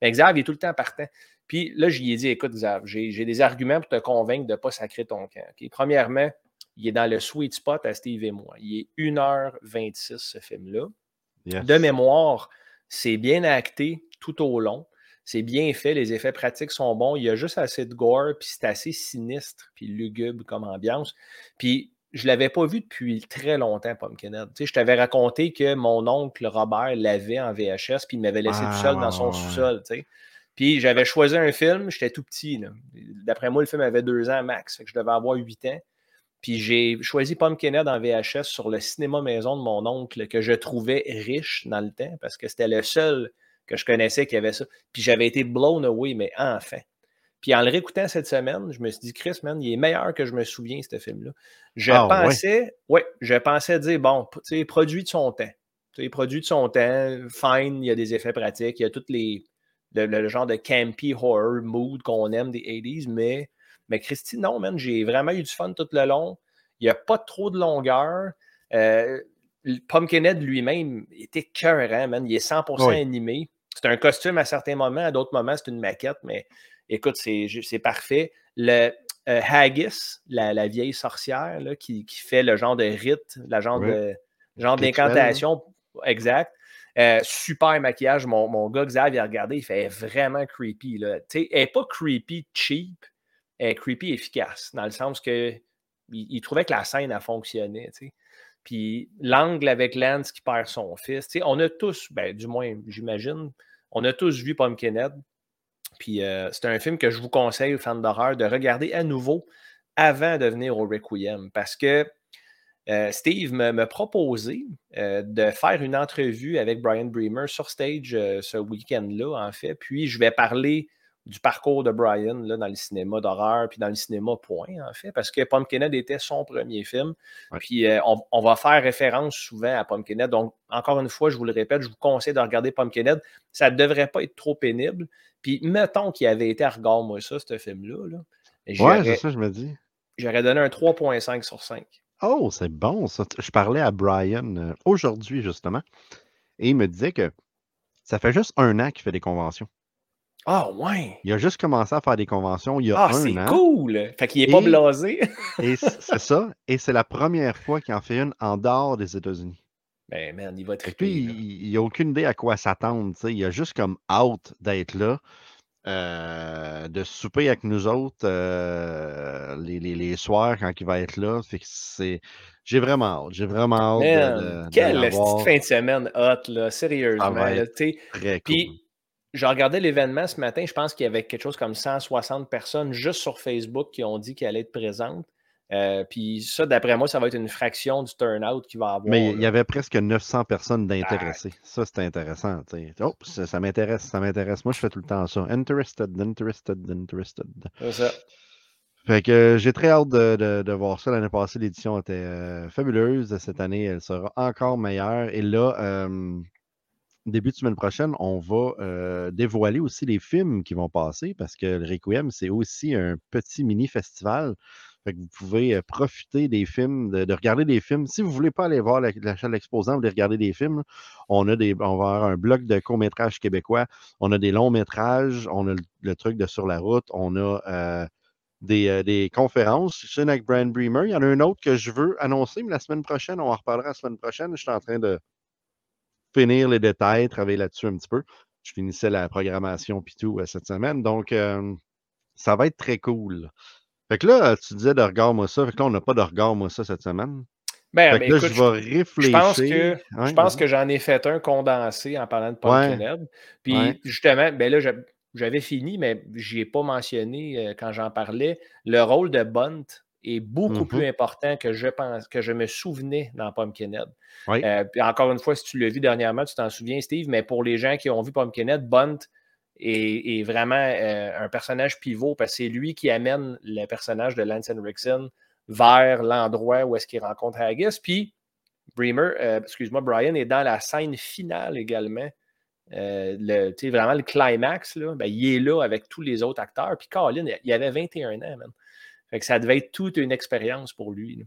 B: Mais Xav, il est tout le temps partant. Puis là, je lui ai dit écoute, Xav, j'ai des arguments pour te convaincre de ne pas sacrer ton camp. Premièrement, il est dans le sweet spot à Steve et moi. Il est 1h26, ce film-là. De mémoire, c'est bien acté tout au long. C'est bien fait, les effets pratiques sont bons. Il y a juste assez de gore, puis c'est assez sinistre, puis lugubre comme ambiance. Puis je ne l'avais pas vu depuis très longtemps, Pumpkinhead. Tu sais, je t'avais raconté que mon oncle Robert l'avait en VHS, puis il m'avait laissé tout seul dans son sous-sol. Tu sais. Puis j'avais choisi un film, j'étais tout petit. D'après moi, le film avait deux ans max, fait que je devais avoir huit ans. Puis j'ai choisi Pumpkinhead en VHS sur le cinéma maison de mon oncle que je trouvais riche dans le temps parce que c'était le seul que je connaissais qui avait ça. Puis j'avais été blown away, mais enfin. Puis en le réécoutant cette semaine, je me suis dit, Chris, man, il est meilleur que je me souviens, ce film-là. Je ah, pensais, ouais. je pensais dire, bon, tu sais, produit de son temps. Tu sais, produit de son temps, fine, il y a des effets pratiques, il y a toutes les, le, genre de campy horror mood qu'on aime des 80s, mais mais Christy, non, man, j'ai vraiment eu du fun tout le long. Il n'y a pas trop de longueur. Euh, Pumpkinhead lui-même était cœur, man. Il est 100% animé. C'est un costume à certains moments, à d'autres moments, c'est une maquette, mais écoute, c'est parfait. Le euh, Haggis, la, vieille sorcière là, qui, fait le genre de rite, la genre de genre d'incantation exact. Euh, super maquillage. Mon, mon gars Xavier a regardé, il fait vraiment creepy. Là. Elle n'est pas creepy cheap, est creepy efficace, dans le sens que il, trouvait que la scène a fonctionné. Puis l'angle avec Lance qui perd son fils, on a tous, ben, du moins, j'imagine, on a tous vu Pumpkinhead. Puis euh, c'est un film que je vous conseille aux fans d'horreur de regarder à nouveau avant de venir au Requiem parce que euh, Steve m'a proposé euh, de faire une entrevue avec Brian Bremer sur stage ce week-end-là, en fait. Puis je vais parler du parcours de Brian là, dans le cinéma d'horreur, puis dans le cinéma point, en fait, parce que Pumpkinhead était son premier film. Puis euh, on, va faire référence souvent à Pumpkinhead. Donc, encore une fois, je vous le répète, je vous conseille de regarder Pumpkinhead. Ça ne devrait pas être trop pénible. Puis mettons qu'il avait été à regard, moi, ça, ce film-là. Là,
A: ouais, c'est ça, je me dis.
B: J'aurais donné un 3.5 sur 5.
A: Oh, c'est bon, ça. Je parlais à Brian euh, aujourd'hui, justement, et il me disait que ça fait juste un an qu'il fait des conventions.
B: Ah ouais!
A: Il a juste commencé à faire des conventions il y a ah, un an.
B: Ah, c'est cool! Fait qu'il n'est pas blasé.
A: et c'est ça. Et c'est la première fois qu'il en fait une en dehors des États-Unis.
B: Ben, man, il va être
A: Puis, il n'a aucune idée à quoi s'attendre. Il a juste comme out d'être là, euh, de souper avec nous autres euh, les, les, les, soirs quand il va être là. Fait que c'est. J'ai vraiment hâte. J'ai vraiment hâte de,
B: Quelle fin de semaine hot, là, sérieusement. très cool je regardais l'événement ce matin, je pense qu'il y avait quelque chose comme 160 personnes juste sur Facebook qui ont dit qu'elle allait être présente. Euh, puis ça, d'après moi, ça va être une fraction du turnout qu'il va avoir.
A: Mais il y avait presque 900 personnes d'intéressés. Ça, c'était intéressant. Oh, ça, m'intéresse, ça m'intéresse. Moi, je fais tout le temps ça. Interested, interested, interested.
B: C'est ça.
A: Fait que j'ai très hâte de, voir ça. L'année passée, l'édition était euh, fabuleuse. Cette année, elle sera encore meilleure. Et là, euh, début de semaine prochaine, on va euh, dévoiler aussi les films qui vont passer parce que le Requiem, c'est aussi un petit mini-festival. Fait que vous pouvez euh, profiter des films, de, regarder des films. Si vous ne voulez pas aller voir la, la chaîne d'exposant, vous voulez regarder des films, on, a des, on va avoir un bloc de courts-métrages québécois, on a des longs-métrages, on a le, truc de Sur la route, on a euh, des, des, conférences. Je suis avec Brian Bremer. Il y en a un autre que je veux annoncer, mais la semaine prochaine, on en reparlera la semaine prochaine. Je suis en train de, finir les détails, travailler là-dessus un petit peu. Je finissais la programmation puis tout euh, cette semaine. Donc, ça va être très cool. Fait que là, tu disais de regarde moi ça. Fait que là, on n'a pas de regard moi ça cette semaine.
B: Ben, ben là, je vais réfléchir. Je pense que, j'en ai fait un condensé en parlant de Pumpkinhead. Puis justement, ben là, j'avais fini, mais je ai pas mentionné euh, quand j'en parlais le rôle de Bunt est beaucoup plus mm-hmm. important que je pense que je me souvenais dans Pumpkinhead. Euh, puis encore une fois, si tu l'as vu dernièrement, tu t'en souviens, Steve, mais pour les gens qui ont vu Pumpkinhead, Bunt est, vraiment euh, un personnage pivot parce que c'est lui qui amène le personnage de Lance Henriksen vers l'endroit où est-ce qu'il rencontre Haggis. Puis Bremer, euh, excuse-moi, Brian est dans la scène finale également. le, vraiment le climax, là, ben, il est là avec tous les autres acteurs. Puis Colin, il avait 21 ans, man. Fait que ça devait être toute une expérience pour lui.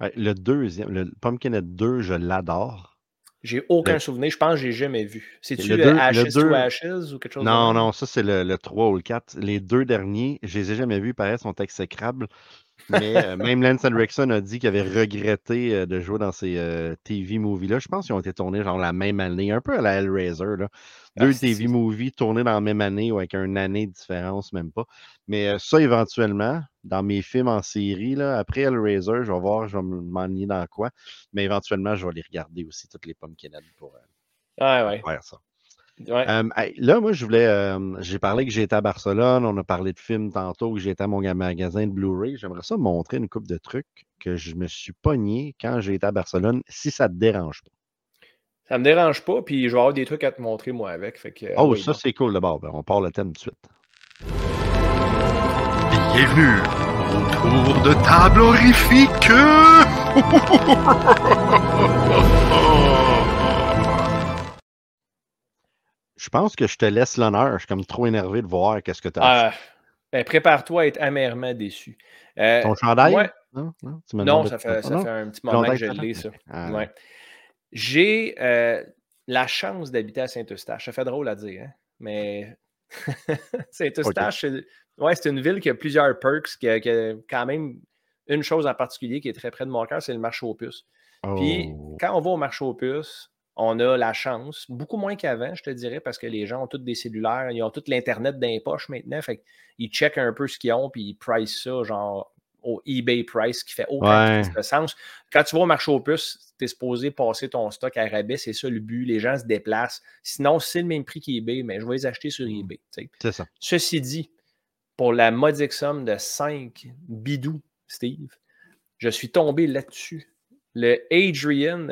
A: le deuxième, le Pumpkinhead 2, je l'adore.
B: J'ai aucun souvenir. Je pense que je l'ai jamais vu. C'est-tu le, Ashes to Ashes ou quelque chose
A: Non, non, ça c'est le, 3 ou le 4. Les deux derniers, je les ai jamais vus, pareil, sont exécrables. Mais euh, même Lance Henriksen a dit qu'il avait regretté euh, de jouer dans ces euh, TV movies-là. Je pense qu'ils ont été tournés genre la même année, un peu à la Hellraiser. Là. Ah, Deux TV movies tournés dans la même année ou avec une année de différence, même pas. Mais ça, éventuellement, dans mes films en série, là, après Hellraiser, je vais voir, je vais m'ennuyer dans quoi. Mais éventuellement, je vais les regarder aussi, toutes les pommes Kennedy pour,
B: ouais.
A: faire ça là, moi, je voulais. j'ai parlé que j'étais à Barcelone. On a parlé de films tantôt, que j'étais à mon magasin de Blu-ray. J'aimerais ça montrer une coupe de trucs que je me suis pogné quand j'étais à Barcelone, si ça te dérange pas.
B: Ça me dérange pas, puis je vais avoir des trucs à te montrer, moi, avec. Fait que,
A: oh, ça, c'est cool d'abord. Ben, on part le thème tout de suite.
C: Bienvenue au tour de table horrifique!
A: Je pense que je te laisse l'honneur. Je suis comme trop énervé de voir qu'est-ce que tu as.
B: Ben, prépare-toi à être amèrement déçu.
A: Euh, Ton chandail?
B: Non, non, ça, fait, ça fait, un petit moment que je l'ai, ça. Ah, ouais. J'ai euh, la chance d'habiter à Saint-Eustache. Ça fait drôle à dire, hein? mais Saint-Eustache, ouais, c'est une ville qui a plusieurs perks, qui a, quand même une chose en particulier qui est très près de mon cœur, c'est le marché aux puces. Puis oh. quand on va au marché aux puces, on a la chance, beaucoup moins qu'avant, je te dirais, parce que les gens ont tous des cellulaires, ils ont tout l'Internet dans les poches maintenant. Fait ils checkent un peu ce qu'ils ont, puis ils price ça, genre au eBay price, qui fait aucun sens. Quand tu vas au marché aux puces, tu es supposé passer ton stock à rabais, c'est ça le but. Les gens se déplacent. Sinon, c'est le même prix qu'eBay, mais je vais les acheter sur mmh. eBay.
A: C'est ça.
B: Ceci dit, pour la modique somme de 5 bidous, Steve, je suis tombé là-dessus. Le Adrian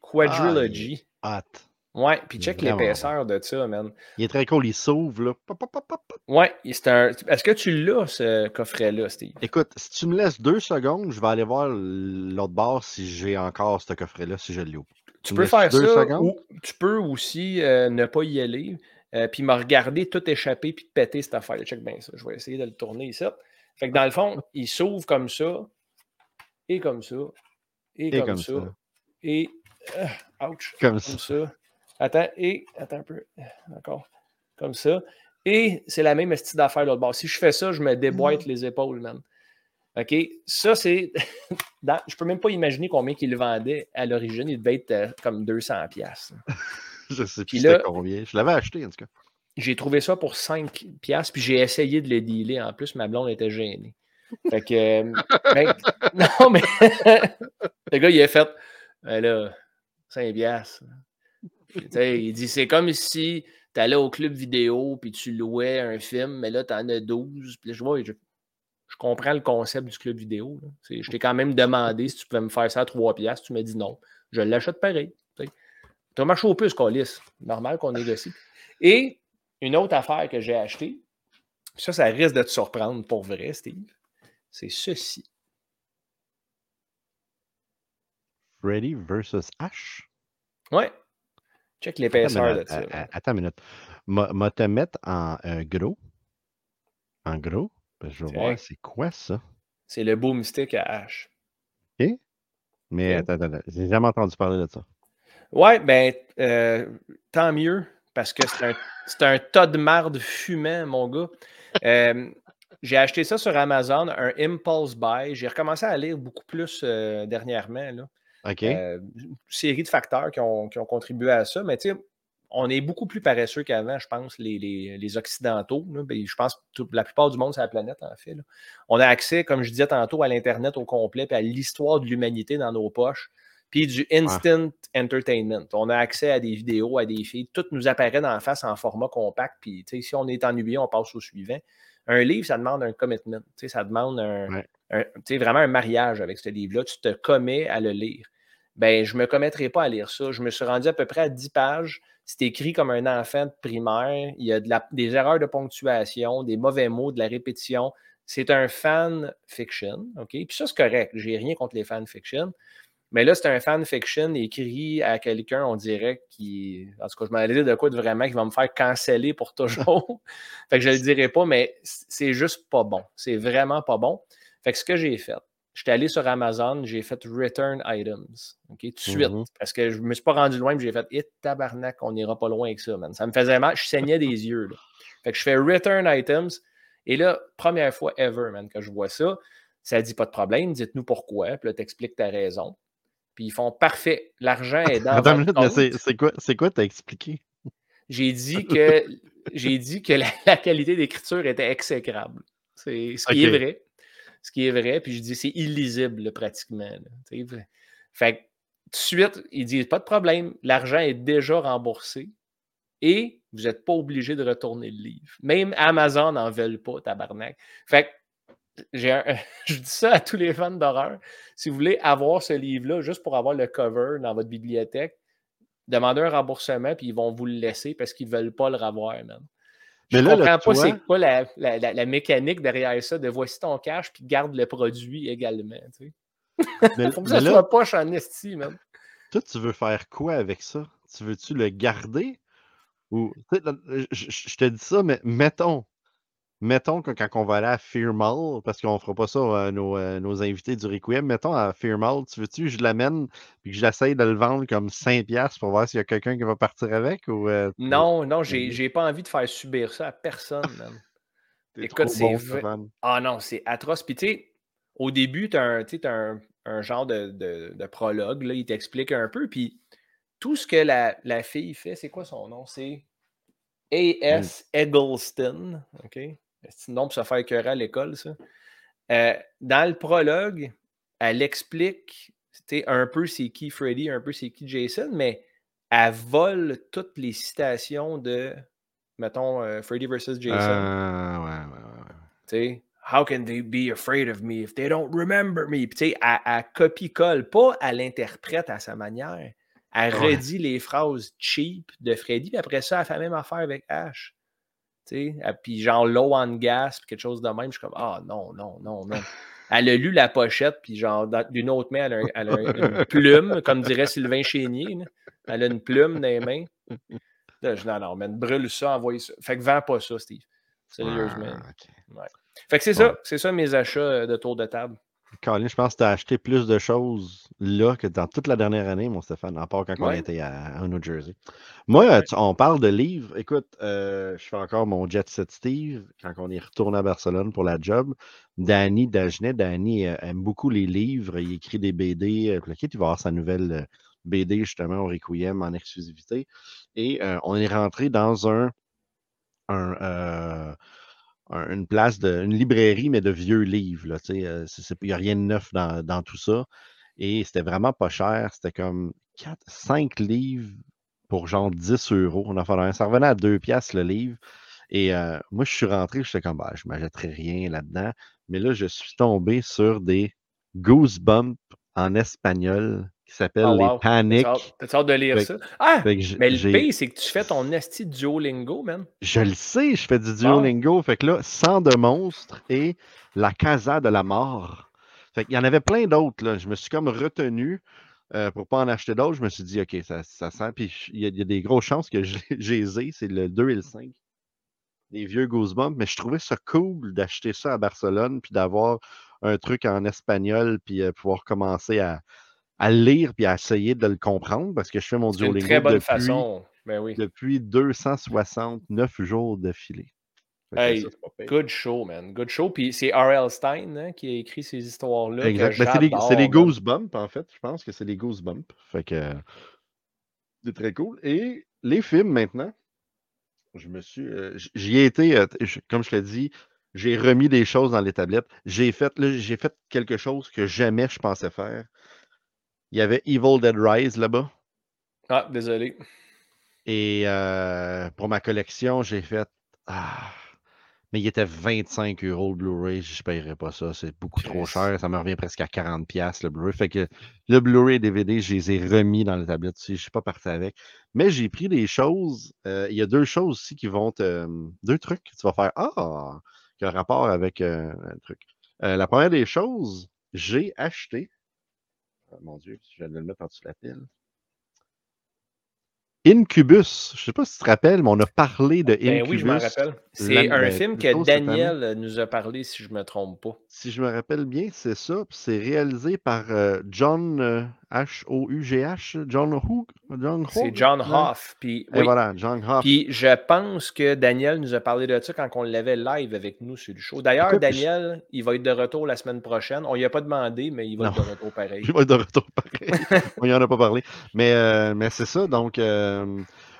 B: Quadrilogy.
A: Hâte.
B: Ouais, puis check l'épaisseur de ça, man.
A: Il est très cool, il s'ouvre, là.
B: Ouais, c'est un... Est-ce que tu l'as, ce coffret-là, Steve?
A: Écoute, si tu me laisses deux secondes, je vais aller voir l'autre bord si j'ai encore ce coffret-là, si je l'ouvre.
B: Tu, tu peux faire ça, ou tu peux aussi euh, ne pas y aller, euh, puis me regarder tout échapper, puis péter cette affaire. Check bien ça. Je vais essayer de le tourner ici. Fait que dans le fond, il s'ouvre comme ça, et comme ça, et, comme, ça, et euh, ouch. Comme, ça. Attends, et. Attends un peu. D'accord. Comme ça. Et c'est la même style d'affaire l'autre bord. Si je fais ça, je me déboîte mm. les épaules, man. OK? Ça, c'est. je peux même pas imaginer combien qu'il vendait à l'origine. Il devait être euh, comme 200$. pièces.
A: je sais plus là, combien. Je l'avais acheté, en tout cas.
B: J'ai trouvé ça pour 5$, puis j'ai essayé de le dealer. En plus, ma blonde était gênée. Fait que. Euh, ben, non, mais. le gars, il a fait. Ben là, 5 piastres. il dit c'est comme si tu allais au club vidéo puis tu louais un film, mais là, tu en as 12. Puis je vois, je, comprends le concept du club vidéo. Je t'ai quand même demandé si tu pouvais me faire ça à 3 piastres. Tu m'as dit non. Je l'achète pareil. Tu as marché au plus, Colis. Normal qu'on négocie. Et une autre affaire que j'ai achetée, ça, ça risque de te surprendre pour vrai, Steve. C'est ceci.
A: Freddy versus Ash?
B: Ouais. Check l'épaisseur de ça.
A: Attends une minute. Moi, te mettre en euh, gros. En gros. je vais voir c'est quoi ça.
B: C'est le boomstick à Ash.
A: OK. Mais attends, attends, j'ai jamais entendu parler de ça.
B: Ouais, ben, euh, tant mieux, parce que c'est un, un, tas de marde fumant, mon gars. Euh, j'ai acheté ça sur Amazon, un impulse buy. J'ai recommencé à lire beaucoup plus dernièrement. Là.
A: OK.
B: Euh, une série de facteurs qui ont, contribué à ça. Mais tu sais, on est beaucoup plus paresseux qu'avant, je pense, les, Occidentaux. Ben, je pense que la plupart du monde sur la planète, en fait. On a accès, comme je disais tantôt, à l'Internet au complet, puis à l'histoire de l'humanité dans nos poches, puis du instant entertainment. On a accès à des vidéos, à des films. Tout nous apparaît dans la face en format compact. Puis si on est ennuyé, on passe au suivant. Un livre, ça demande un commitment. Ça demande un, vraiment un mariage avec ce livre-là. Tu te commets à le lire ben je ne me commettrai pas à lire ça. Je me suis rendu à peu près à 10 pages. C'est écrit comme un enfant de primaire. Il y a des erreurs de ponctuation, des mauvais mots, de la répétition. C'est un fan fiction. OK? Puis ça, c'est correct. J'ai rien contre les fan fiction. Mais là, c'est un fan fiction écrit à quelqu'un, on dirait, qui. En tout cas, je m'en dire de quoi de vraiment qui va me faire canceller pour toujours. fait que je ne le dirai pas, mais c'est juste pas bon. C'est vraiment pas bon. Fait que ce que j'ai fait, J'étais allé sur Amazon, j'ai fait Return Items. OK, tout de suite. Mm-hmm. Parce que je ne me suis pas rendu loin, j'ai fait Hit eh, tabarnak, on n'ira pas loin avec ça, man. Ça me faisait mal, je saignais des yeux. Fait que je fais Return Items. Et là, première fois ever, man, que je vois ça. Ça dit pas de problème, dites-nous pourquoi, puis là, t'expliques ta raison. Puis ils font parfait, l'argent est dans
A: Attends c'est quoi, c'est quoi t'as expliqué?
B: J'ai dit que j'ai dit que la, la qualité d'écriture était exécrable. C'est ce qui est vrai. Ce qui est vrai, puis je dis c'est illisible pratiquement. Fait que tout de suite, ils disent pas de problème, l'argent est déjà remboursé et vous n'êtes pas obligé de retourner le livre. Même Amazon n'en veulent pas, tabarnak. Fait que je dis ça à tous les fans d'horreur. Si vous voulez avoir ce livre-là, juste pour avoir le cover dans votre bibliothèque, demandez un remboursement, puis ils vont vous le laisser parce qu'ils ne veulent pas le revoir, man. Je
A: Mais
B: ne comprends pas c'est quoi la, la- la- la mécanique derrière ça de voici ton cash, puis garde le produit également. Tu sais.
A: Mais,
B: Faut que
A: mais
B: ça
A: là,
B: soit poche en esti, man.
A: toi, tu veux faire quoi avec ça? Tu veux-tu le garder? Ou, je te dis ça, mais mettons, mettons que quand on va aller à Fear Mall, parce qu'on fera pas ça à nos, euh, nos invités du Requiem, mettons à Fear Mall, tu veux-tu que je l'amène et que j'essaye de le vendre comme 5$ pour voir s'il y a quelqu'un qui va partir avec? Ou, euh,
B: Non, non, j'ai j'ai pas envie de faire subir ça à personne,
A: t'es
B: écoute, c'est
A: bon.
B: Ah non, c'est atroce. Puis tu sais, au début, tu as un, un, un genre de, de- de prologue, là, il t'explique un peu. Puis tout ce que la, la fille fait, c'est quoi son nom? C'est A.S. Eggleston. OK? C'est nom pour se faire écœurer à l'école, ça? Euh, dans le prologue, elle explique un peu c'est qui Freddy, un peu c'est qui Jason, mais elle vole toutes les citations de, mettons, euh, Freddy versus Jason.
A: Ah, ouais, ouais, ouais.
B: Tu sais, How can they be afraid of me if they don't remember me? Puis, tu sais, elle, elle copie-colle, pas elle l'interprète à sa manière. Elle
A: Ouais.
B: redit les phrases cheap de Freddy, puis après ça, elle fait la même affaire avec Ash. Puis genre low on gas, puis quelque chose de même. Je suis comme, ah non, non, non, non. Elle a lu la pochette, puis genre, d'une autre main, elle a, elle une plume, comme dirait Sylvain Chénier. là. Elle a une plume dans les mains. Là, je dis, non, non, man, brûle ça, envoie ça. Fait que vends pas ça, Steve. Sérieusement.
A: Ah, ok.
B: Fait que c'est ça, c'est ça mes achats euh, de tour de table.
A: Colin, je pense que tu as acheté plus de choses là que dans toute la dernière année, mon Stéphane, à part quand on était à, à New Jersey. Moi,
B: Ouais.
A: tu- on parle de livres. Écoute, euh, je fais encore mon Jet Set Steve quand on est retourné à Barcelone pour la job. Danny Dagenet, Danny euh, aime beaucoup les livres. Il écrit des BD. Le kid, il va avoir sa nouvelle euh, BD justement au Requiem en exclusivité. Et euh, on est rentré dans un, un, euh, un- une place, de, une librairie, mais de vieux livres. euh, Il n'y a rien de neuf dans, tout ça. Et c'était vraiment pas cher. C'était comme 4, 5 livres pour genre 10 euros. On a fait. Ça revenait à 2 piastres le livre. Et euh, moi, je suis rentré, j'étais comme, bah, je ne m'achèterai rien là-dedans. Mais là, je suis tombé sur des Goosebumps en espagnol qui s'appellent
B: Oh,
A: les
B: wow.
A: Panic.
B: T'as hâte- T'as hâte de lire
A: Fait-
B: ça? Ah! Mais le pire, c'est que tu fais ton esti de Duolingo, man.
A: Je le sais, je fais du. Duolingo. Fait que là, Sang de monstre et La Casa de la mort. Fait qu'il y en avait plein d'autres. là. Je me suis comme retenu euh, pour pas en acheter d'autres. Je me suis dit, OK, ça, ça sent. Puis il y, a- il y a des grosses chances que j'ai. C'est le 2 et le 5. Les vieux Goosebumps. Mais je trouvais ça cool d'acheter ça à Barcelone. Puis d'avoir un truc en espagnol. Puis euh, pouvoir commencer à, à le lire. Puis à essayer de le comprendre. Parce que je fais mon Duolingo
B: très bonne
A: depuis,
B: façon. Ben oui.
A: depuis 269 jours d'affilée.
B: Hey. Good show, man. Good show. Puis c'est R.L. Stein hein, qui a écrit ces histoires-là.
A: Exact. Ben, c'est les, les. Goosebumps, en fait. Je pense que c'est les Goosebumps. Fait que c'est très cool. Et les films maintenant, je me suis. euh, J'y ai été, euh, je- comme je l'ai dit, j'ai remis des choses dans les tablettes. J'ai fait, là, fait quelque chose que jamais je pensais faire. Il y avait Evil Dead Rise là-bas.
B: Ah, désolé.
A: Et euh, pour ma collection, j'ai fait. Ah, mais il était 25 euros le Blu-ray. Je ne paierais pas ça. C'est beaucoup trop cher. Ça me revient presque à 40$ piastres, le Blu-ray. Fait que le Blu-ray et DVD, je les ai remis dans la tablette. Je ne suis pas parti avec. Mais j'ai pris des choses. euh, Il y a deux choses aussi qui vont te. Deux trucs que tu vas faire. Ah! Qui ont rapport avec euh, un truc. Euh, la première des choses, j'ai acheté. Ah, mon Dieu, je viens de le mettre en dessous de la pile. Incubus. Je ne sais pas si tu te rappelles, mais on a parlé de
B: Ben
A: Incubus.
B: oui, je m'en rappelle. C'est un
A: ben,
B: film que. Daniel euh, nous a parlé, si je ne me trompe pas.
A: Si je me rappelle bien, c'est ça. C'est réalisé par euh, John euh, H-O-U-G-H, John Hook.
B: C'est John Hoff. Puis,
A: Et voilà, John Hoff.
B: Puis je pense que Daniel nous a parlé de ça quand on l'avait live avec nous sur le show. D'ailleurs, Daniel, il va être de retour la semaine prochaine. On lui a pas demandé, mais il va être de retour pareil.
A: il va être de retour pareil. on n'y en a pas parlé. Mais, euh, mais c'est ça. Donc,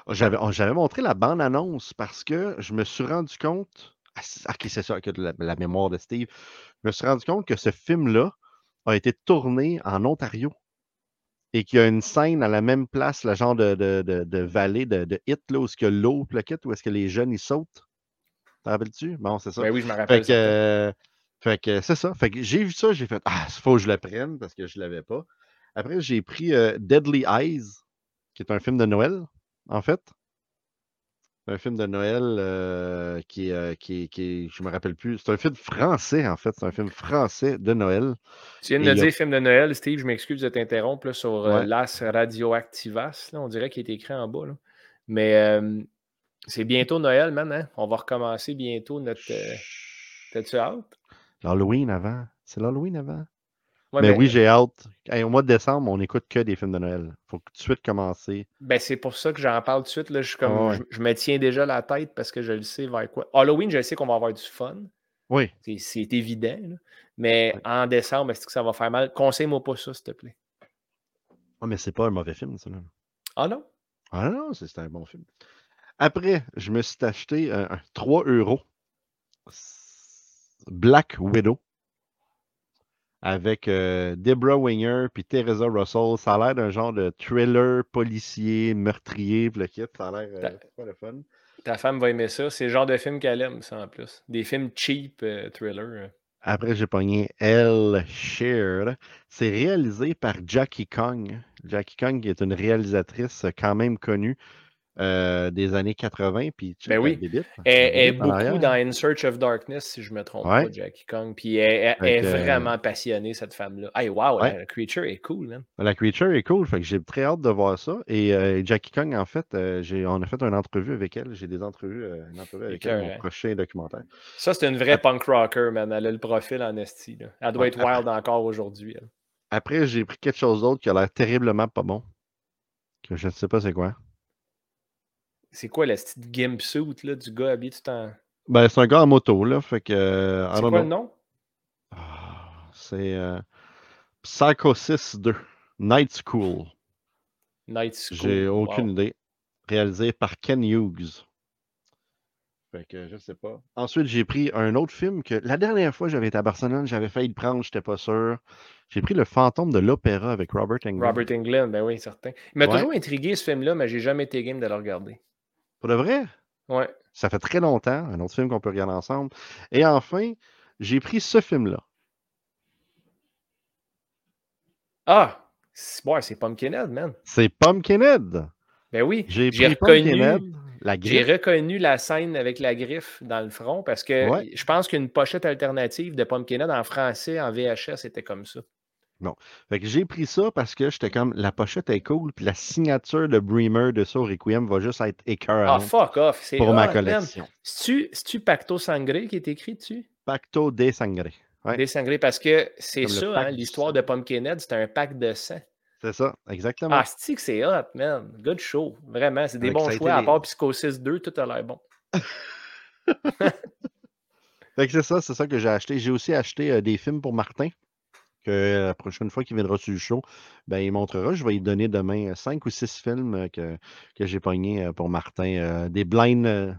A: euh, j'avais montré la bande-annonce parce que je me suis rendu compte. Ah, ok, c'est ça, que la, la mémoire de Steve. Je me suis rendu compte que ce film-là a été tourné en Ontario et qu'il y a une scène à la même place, le genre de, de, de, vallée de, de hit, là, où est-ce que l'eau, plaquette, où est-ce que les jeunes, ils sautent. T'en rappelles-tu? Bon, c'est ça.
B: Ben oui, je me rappelle.
A: Fait que, fait que c'est ça. Fait que j'ai vu ça, j'ai fait Ah, il faut que je le prenne parce que je ne l'avais pas. Après, j'ai pris euh, Deadly Eyes, qui est un film de Noël, en fait un film de Noël euh, qui, euh, qui, qui, je me rappelle plus. C'est un film français, en fait. C'est un film français de Noël.
B: Tu viens de dire film de Noël, Steve, je m'excuse de t'interrompre sur euh, Las Radioactivas. on dirait qu'il est écrit en bas. Mais c'est bientôt Noël, man. Hein? On va recommencer bientôt notre. T'as-tu hâte?
A: L'Halloween avant. C'est l'Halloween avant? Mais, oui, j'ai hâte. au mois de décembre, on écoute que des films de Noël. Il faut tout de suite commencer.
B: Ben, c'est pour ça que j'en parle tout de suite. Là. Je, comme, je, me tiens déjà la tête parce que je le sais vers quoi. Halloween, je sais qu'on va avoir du fun.
A: Oui.
B: C'est évident. Mais en décembre, est-ce que ça va faire mal? Conseille-moi pas ça, s'il te plaît.
A: Ah, mais c'est pas un mauvais film, ça. Là.
B: Ah non?
A: Ah non, c'est un bon film. Après, je me suis acheté 3 euros. Black Widow avec euh, Deborah Winger puis Teresa Russell. Ça a l'air d'un genre de thriller policier, meurtrier, le kit. Ça a l'air euh, pas le fun.
B: Ta femme va aimer ça. C'est le genre de film qu'elle aime, ça, en plus. Des films cheap, euh, thriller.
A: Après, j'ai pogné Elle Share. C'est réalisé par Jackie Kong. Jackie Kong est une réalisatrice quand même connue. Euh, des années 80. Puis,
B: ben oui. Elle, est beaucoup dans In Search of Darkness, si je ne me trompe pas, Jackie Kong. Puis elle, est vraiment passionnée, cette femme-là. Hey, wow, la creature est cool, man.
A: La creature est cool. Fait que j'ai très hâte de voir ça. Et euh, Jackie Kong, en fait, euh, on a fait une entrevue avec elle. J'ai des entrevues, une entrevue avec elle, mon prochain documentaire.
B: Ça, c'est une vraie punk rocker, man. Elle a le profil en esti. Elle doit être wild encore aujourd'hui.
A: Après, j'ai pris quelque chose d'autre qui a l'air terriblement pas bon. Que je ne sais pas c'est quoi.
B: C'est quoi la petite gimp suit là, du gars habillé tout en.
A: Ben, c'est un gars en moto, là. Fait que. Euh,
B: c'est quoi le nom?
A: Ah, c'est euh, Psycho 6 2. Night School.
B: Night School.
A: J'ai aucune idée. Réalisé par Ken Hughes. Fait que je sais pas. Ensuite, j'ai pris un autre film que la dernière fois j'avais été à Barcelone, j'avais failli le prendre, j'étais pas sûr. J'ai pris Le fantôme de l'opéra avec Robert Englund.
B: Robert Englund, ben oui, certain. Il m'a toujours intrigué ce film-là, mais j'ai jamais été game de le regarder.
A: Pour de vrai?
B: Ouais.
A: Ça fait très longtemps, un autre film qu'on peut regarder ensemble. Et enfin, j'ai pris ce film-là.
B: Ah! C'est Pumpkinhead, man.
A: C'est Pumpkinhead.
B: Ben oui.
A: J'ai reconnu,
B: J'ai reconnu la scène avec la griffe dans le front parce que je pense qu'une pochette alternative de Pumpkinhead en français, en VHS, était comme ça.
A: Non. Fait que j'ai pris ça parce que j'étais comme la pochette est cool, puis la signature de Bremer de ça Requiem va juste être écœurante.
B: Ah, fuck off.
A: Pour ma collection.
B: C'est-tu Pacto Sangre qui est écrit dessus?
A: Pacto de Sangre.
B: Ouais. Des Sangre, parce que c'est ça, hein, l'histoire de Pumpkinhead, c'est un pack de sang.
A: C'est ça, exactement.
B: Ah, c'est que c'est hot, man. Good show. Vraiment, c'est des bons choix. À part Psychosis 2, tout a l'air bon.
A: fait que c'est ça, c'est ça que j'ai acheté. J'ai aussi acheté euh, des films pour Martin que la prochaine fois qu'il viendra sur le show, ben, il montrera. Je vais lui donner demain cinq ou six films que, que j'ai pognés pour Martin. des blind.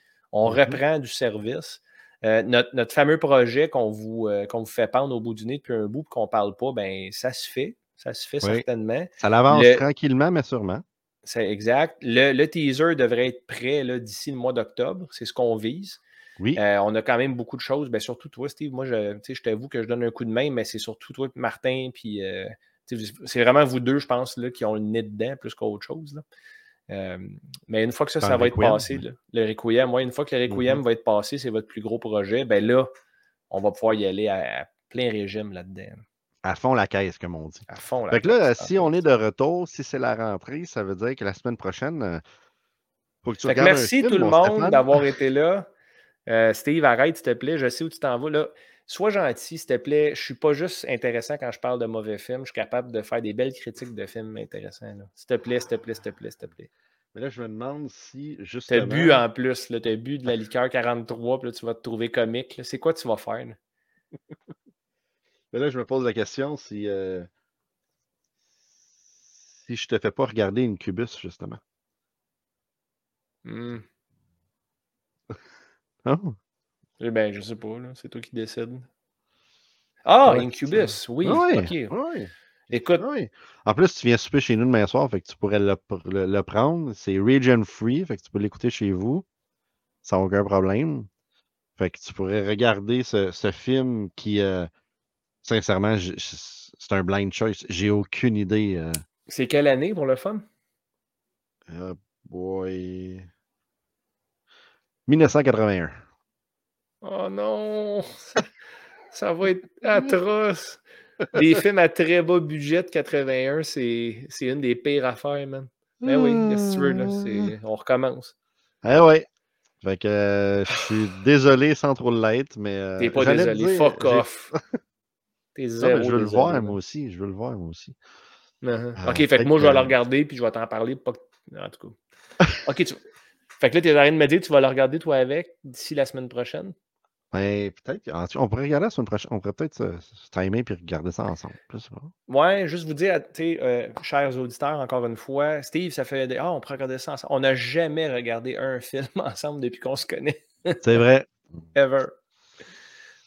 B: On mm-hmm. reprend du service. Euh, notre, fameux projet qu'on vous, euh, vous fait pendre au bout du nez depuis un bout et qu'on ne parle pas, ben ça se fait. Ça se fait certainement.
A: Ça avance tranquillement, mais sûrement.
B: C'est exact. Le, teaser devrait être prêt d'ici le mois d'octobre. C'est ce qu'on vise.
A: Oui.
B: Euh, on a quand même beaucoup de choses. Ben, surtout toi, Steve. Moi, je, je t'avoue que je donne un coup de main, mais c'est surtout toi, Martin, puis c'est vraiment vous deux, je pense, là, qui ont le nez dedans plus qu'autre chose. Euh, mais une fois que ça, ça va être passé, le Requiem, une fois que le Requiem mm-hmm. va être passé, c'est votre plus gros projet, ben là, on va pouvoir y aller à, plein régime là-dedans.
A: À fond la caisse, comme on dit.
B: À fond
A: la fait que là, si on est de retour, si c'est la rentrée, ça veut dire que la semaine prochaine, euh,
B: faut que tu regardes Merci tout le monde d'avoir été là. Euh, Steve, arrête, s'il te plaît. Je sais où tu t'en vas. Là. Sois gentil, s'il te plaît. Je ne suis pas juste intéressant quand je parle de mauvais films. Je suis capable de faire des belles critiques de films intéressants. S'il te plaît, s'il te plaît, s'il te plaît, s'il te plaît.
A: Mais là, je me demande si justement.
B: Tu as bu en plus, tu as bu de la liqueur 43, puis là, tu vas te trouver comique. C'est quoi tu vas faire?
A: Mais là, je me pose la question si. Euh... Si je te fais pas regarder une cubus, justement.
B: Hmm.
A: oh.
B: Eh ben, je sais pas, c'est toi qui décides. Ah, Incubus, oui.
A: oui,
B: Écoute.
A: En plus, tu viens souper chez nous demain soir, fait que tu pourrais le, prendre. C'est region free, fait que tu peux l'écouter chez vous sans aucun problème. Fait que tu pourrais regarder ce, film qui, euh, sincèrement, c'est un blind choice. J'ai aucune idée. Euh.
B: C'est quelle année pour le fun?
A: Uh, boy. 1981.
B: Oh non! Ça, va être atroce. Des films à très bas budget de 81, c'est une des pires affaires, man. Mais oui, qu'est-ce que tu veux, là? Mmh. On recommence.
A: Eh ouais. Fait que euh, je suis désolé sans trop l'être, mais. Euh,
B: T'es pas désolé, fuck off.
A: T'es zéro. je veux le voir, moi aussi. Je veux le voir, moi aussi.
B: Uh-huh. ok, fait, que moi, je vais le regarder, puis je vais t'en parler. Pas... En tout cas. ok, tu... Fait que là, t'es en train de me dire tu vas le regarder, toi, avec, d'ici la semaine prochaine?
A: Ben, peut-être. On pourrait regarder la semaine prochaine. On pourrait peut-être se, timer et regarder ça ensemble.
B: Ouais, juste vous dire, euh, chers auditeurs, encore une fois, Steve, ça fait. Ah, on pourrait regarder ça ensemble. On n'a jamais regardé un film ensemble depuis qu'on se connaît.
A: C'est vrai.
B: Ever.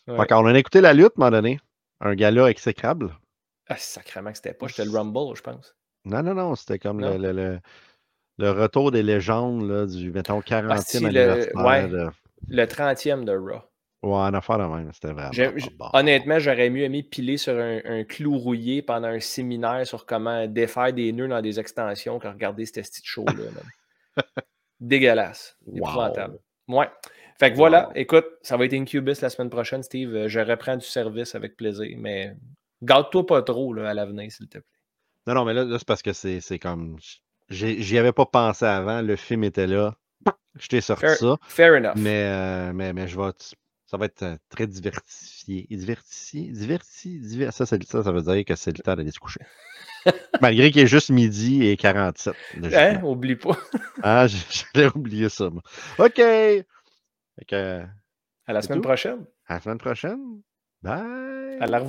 A: Ouais. on a écouté la lutte à un moment donné. Un gala exécrable.
B: Ah, sacrément que c'était pas. C'était le Rumble, je pense.
A: Non, non, non. C'était comme le, le, retour des légendes là, du, mettons, 40e ah, anniversaire.
B: ouais, Le 30e de Raw.
A: Ouais, un affaire de même, c'était vraiment.
B: Honnêtement, j'aurais mieux aimé piler sur un, clou rouillé pendant un séminaire sur comment défaire des nœuds dans des extensions que regarder ce petit show-là. Dégueulasse. Épouvantable. Ouais. Fait que voilà, écoute, ça va être Incubus la semaine prochaine, Steve. Je reprends du service avec plaisir, mais garde-toi pas trop là, à l'avenir, s'il te plaît.
A: Non, non, mais là, c'est parce que c'est comme. J'y avais pas pensé avant, le film était là. Je t'ai sorti ça.
B: Fair enough.
A: Mais, euh, mais, mais je vais ça va être très diversifié. Divertifié, diverti, divers... Ça, ça, ça, veut dire que c'est le temps d'aller se coucher. Malgré qu'il est juste midi et 47.
B: Hein? Oublie pas.
A: ah, j'allais oublier ça. OK.
B: à la semaine prochaine.
A: À la semaine prochaine. Bye.
B: À la